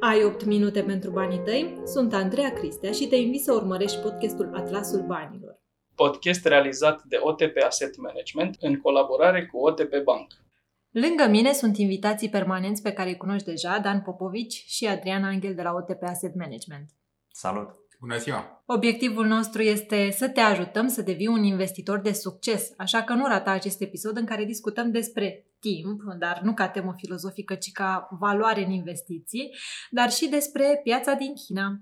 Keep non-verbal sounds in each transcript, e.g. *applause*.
Ai 8 minute pentru banii tăi? Sunt Andreea Cristea și te invit să urmărești podcastul Atlasul Banilor. Podcast realizat de OTP Asset Management în colaborare cu OTP Bank. Lângă mine sunt invitații permanenți pe care îi cunoști deja, Dan Popovici și Adrian Angel de la OTP Asset Management. Salut! Bună ziua! Obiectivul nostru este să te ajutăm să devii un investitor de succes, așa că nu rata acest episod în care discutăm despre timp, dar nu ca temă filozofică, ci ca valoare în investiții, dar și despre piața din China.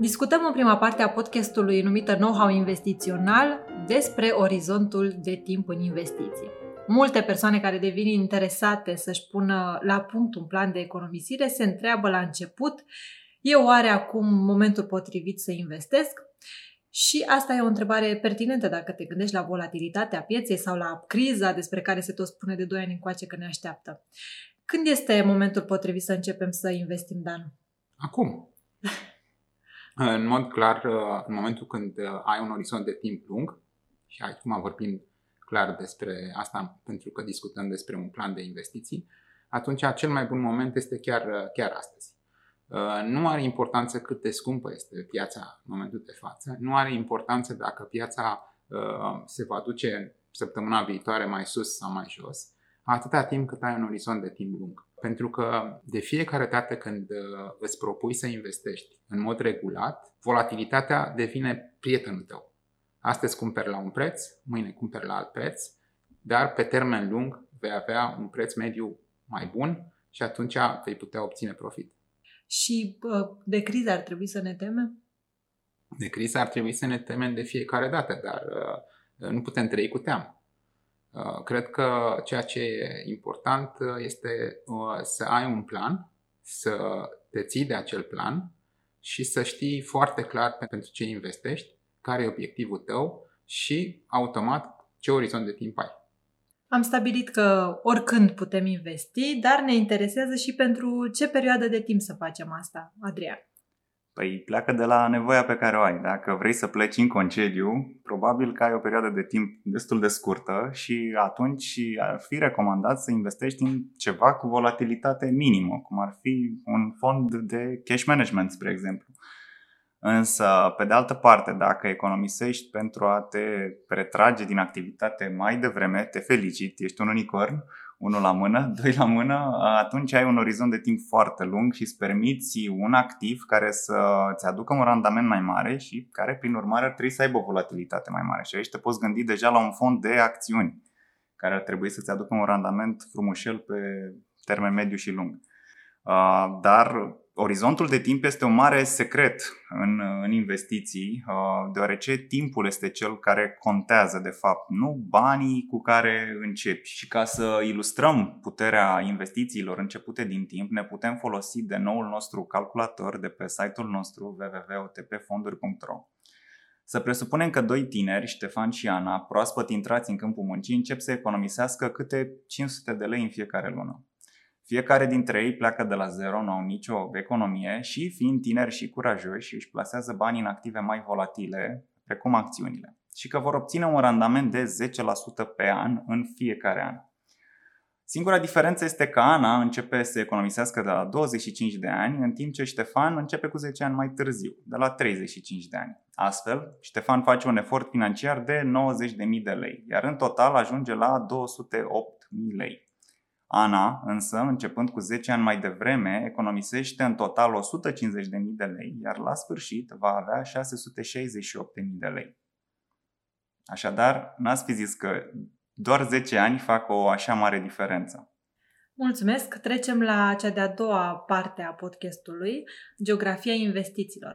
Discutăm în prima parte a podcastului numită Know-how investițional despre orizontul de timp în investiții. Multe persoane care devin interesate să-și pună la punct un plan de economisire se întreabă la început e oare acum momentul potrivit să investesc? Și asta e o întrebare pertinentă dacă te gândești la volatilitatea pieței sau la criza despre care se tot spune de 2 ani încoace că ne așteaptă. Când este momentul potrivit să începem să investim, Dan? Acum. *laughs* în mod clar, în momentul când ai un orizont de timp lung, și acum vorbim clar despre asta pentru că discutăm despre un plan de investiții, atunci cel mai bun moment este chiar, chiar astăzi. Uh, nu are importanță cât de scumpă este piața în momentul de față, nu are importanță dacă piața uh, se va duce săptămâna viitoare mai sus sau mai jos, atâta timp cât ai un orizont de timp lung. Pentru că de fiecare dată când uh, îți propui să investești în mod regulat, volatilitatea devine prietenul tău. Astăzi cumperi la un preț, mâine cumperi la alt preț, dar pe termen lung vei avea un preț mediu mai bun și atunci vei putea obține profit. Și de criză ar trebui să ne temem? De criză ar trebui să ne temem de fiecare dată, dar uh, nu putem trăi cu teamă. Uh, cred că ceea ce e important uh, este să ai un plan, să te ții de acel plan și să știi foarte clar pentru ce investești care e obiectivul tău și automat ce orizont de timp ai. Am stabilit că oricând putem investi, dar ne interesează și pentru ce perioadă de timp să facem asta, Adrian. Păi pleacă de la nevoia pe care o ai. Dacă vrei să pleci în concediu, probabil că ai o perioadă de timp destul de scurtă și atunci ar fi recomandat să investești în ceva cu volatilitate minimă, cum ar fi un fond de cash management, spre exemplu. Însă, pe de altă parte, dacă economisești pentru a te retrage din activitate mai devreme, te felicit, ești un unicorn, unul la mână, *laughs* doi la mână, atunci ai un orizont de timp foarte lung și îți permiți un activ care să-ți aducă un randament mai mare și care, prin urmare, ar trebui să aibă o volatilitate mai mare. Și aici te poți gândi deja la un fond de acțiuni care ar trebui să-ți aducă un randament frumușel pe termen mediu și lung. Dar Orizontul de timp este un mare secret în, în investiții, uh, deoarece timpul este cel care contează, de fapt, nu banii cu care începi. Și ca să ilustrăm puterea investițiilor începute din timp, ne putem folosi de noul nostru calculator de pe site-ul nostru www.otpfonduri.ro. Să presupunem că doi tineri, Ștefan și Ana, proaspăt intrați în câmpul muncii, încep să economisească câte 500 de lei în fiecare lună. Fiecare dintre ei pleacă de la zero, nu au nicio economie și, fiind tineri și curajoși, își plasează banii în active mai volatile, precum acțiunile, și că vor obține un randament de 10% pe an în fiecare an. Singura diferență este că Ana începe să economisească de la 25 de ani, în timp ce Ștefan începe cu 10 ani mai târziu, de la 35 de ani. Astfel, Ștefan face un efort financiar de 90.000 de lei, iar în total ajunge la 208.000 lei. Ana, însă, începând cu 10 ani mai devreme, economisește în total 150.000 de lei, iar la sfârșit va avea 668.000 de lei. Așadar, n-ați fi zis că doar 10 ani fac o așa mare diferență. Mulțumesc! Trecem la cea de-a doua parte a podcastului, Geografia investițiilor.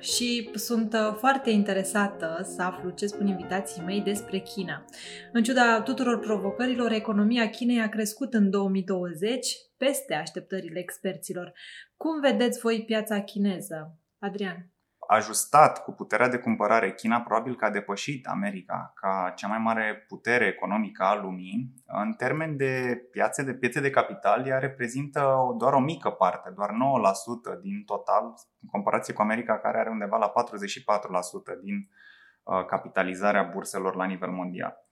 Și sunt uh, foarte interesată să aflu ce spun invitații mei despre China. În ciuda tuturor provocărilor, economia Chinei a crescut în 2020 peste așteptările experților. Cum vedeți voi piața chineză? Adrian? Ajustat cu puterea de cumpărare, China probabil că a depășit America ca cea mai mare putere economică a lumii. În termen de piațe de piețe de capital, ea reprezintă doar o mică parte, doar 9% din total, în comparație cu America care are undeva la 44% din uh, capitalizarea burselor la nivel mondial.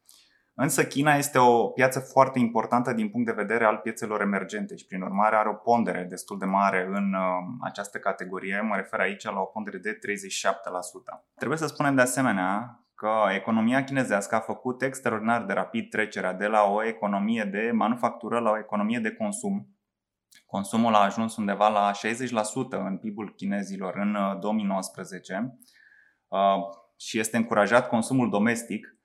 Însă China este o piață foarte importantă din punct de vedere al piețelor emergente și prin urmare are o pondere destul de mare în uh, această categorie. Mă refer aici la o pondere de 37%. Trebuie să spunem de asemenea că economia chinezească a făcut extraordinar de rapid trecerea de la o economie de manufactură la o economie de consum. Consumul a ajuns undeva la 60% în PIB-ul chinezilor în 2019 uh, uh, și este încurajat consumul domestic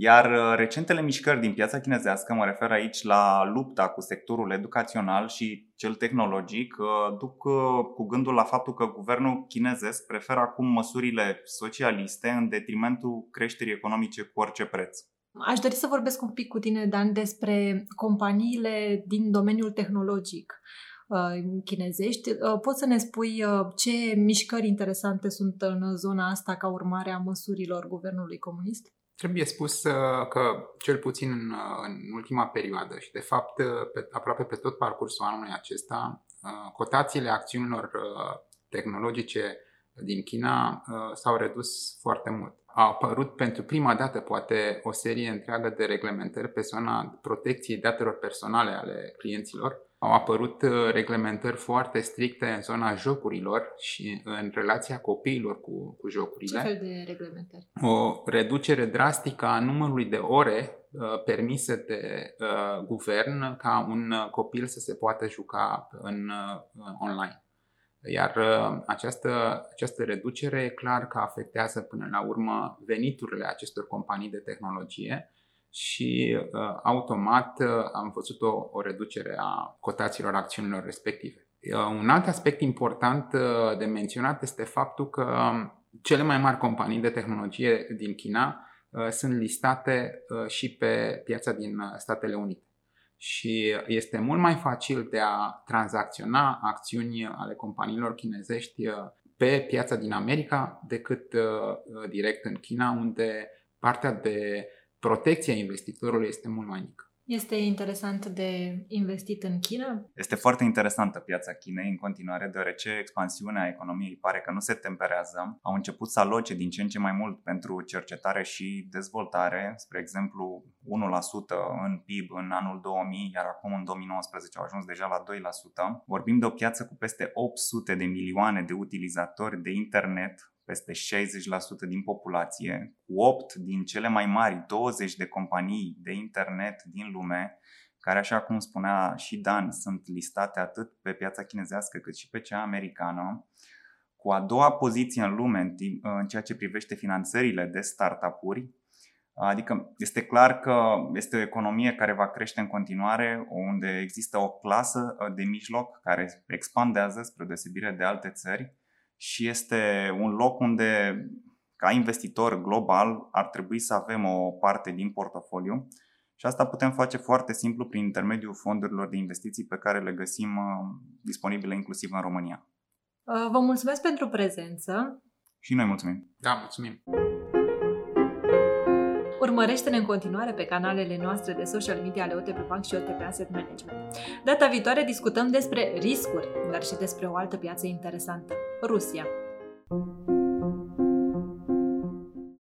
iar uh, recentele mișcări din piața chinezească, mă refer aici la lupta cu sectorul educațional și cel tehnologic, uh, duc uh, cu gândul la faptul că guvernul chinezesc preferă acum măsurile socialiste în detrimentul creșterii economice cu orice preț. Aș dori să vorbesc un pic cu tine, Dan, despre companiile din domeniul tehnologic chinezești. Poți să ne spui ce mișcări interesante sunt în zona asta ca urmare a măsurilor guvernului comunist? Trebuie spus uh, că, cel puțin în, uh, în ultima perioadă și, de fapt, uh, pe, aproape pe tot parcursul anului acesta, cotațiile acțiunilor tehnologice din China s-au redus foarte mult. A apărut pentru prima dată, poate, o serie întreagă de reglementări pe zona protecției datelor personale ale clienților, au apărut uh, reglementări foarte stricte în zona jocurilor și în relația copiilor cu, cu jocurile. Ce fel de reglementări? O reducere drastică a numărului de ore uh, permise de uh, guvern ca un uh, copil să se poată juca în uh, online. Iar uh, această, această reducere e clar că afectează până la urmă veniturile acestor companii de tehnologie și uh, automat uh, am văzut o, o reducere a cotațiilor acțiunilor respective. Uh, un alt aspect important uh, de menționat este faptul că um, cele mai mari companii de tehnologie din China uh, sunt listate uh, și pe piața din uh, Statele Unite. Și este mult mai facil de a tranzacționa acțiuni ale companiilor chinezești uh, pe piața din America decât uh, direct în China, unde partea de protecția investitorului este mult mai mică. Este interesant de investit în China? Este foarte interesantă piața Chinei în continuare, deoarece expansiunea economiei pare că nu se temperează. Au început să aloce din ce în ce mai mult pentru cercetare și dezvoltare, spre exemplu 1% în PIB în anul 2000, iar acum în 2019 au ajuns deja la 2%. Vorbim de o piață cu peste 800 de milioane de utilizatori de internet peste 60% din populație, cu 8 din cele mai mari 20 de companii de internet din lume, care, așa cum spunea și Dan, sunt listate atât pe piața chinezească cât și pe cea americană, cu a doua poziție în lume în, timp, în ceea ce privește finanțările de startup-uri, Adică este clar că este o economie care va crește în continuare, unde există o clasă de mijloc care expandează spre deosebire de alte țări și este un loc unde, ca investitor global, ar trebui să avem o parte din portofoliu și asta putem face foarte simplu prin intermediul fondurilor de investiții pe care le găsim uh, disponibile inclusiv în România. Uh, vă mulțumesc pentru prezență. Și noi mulțumim. Da, mulțumim. Urmărește-ne în continuare pe canalele noastre de social media ale OTP Bank și OTP Asset Management. Data viitoare discutăm despre riscuri, dar și despre o altă piață interesantă, Rusia. thank you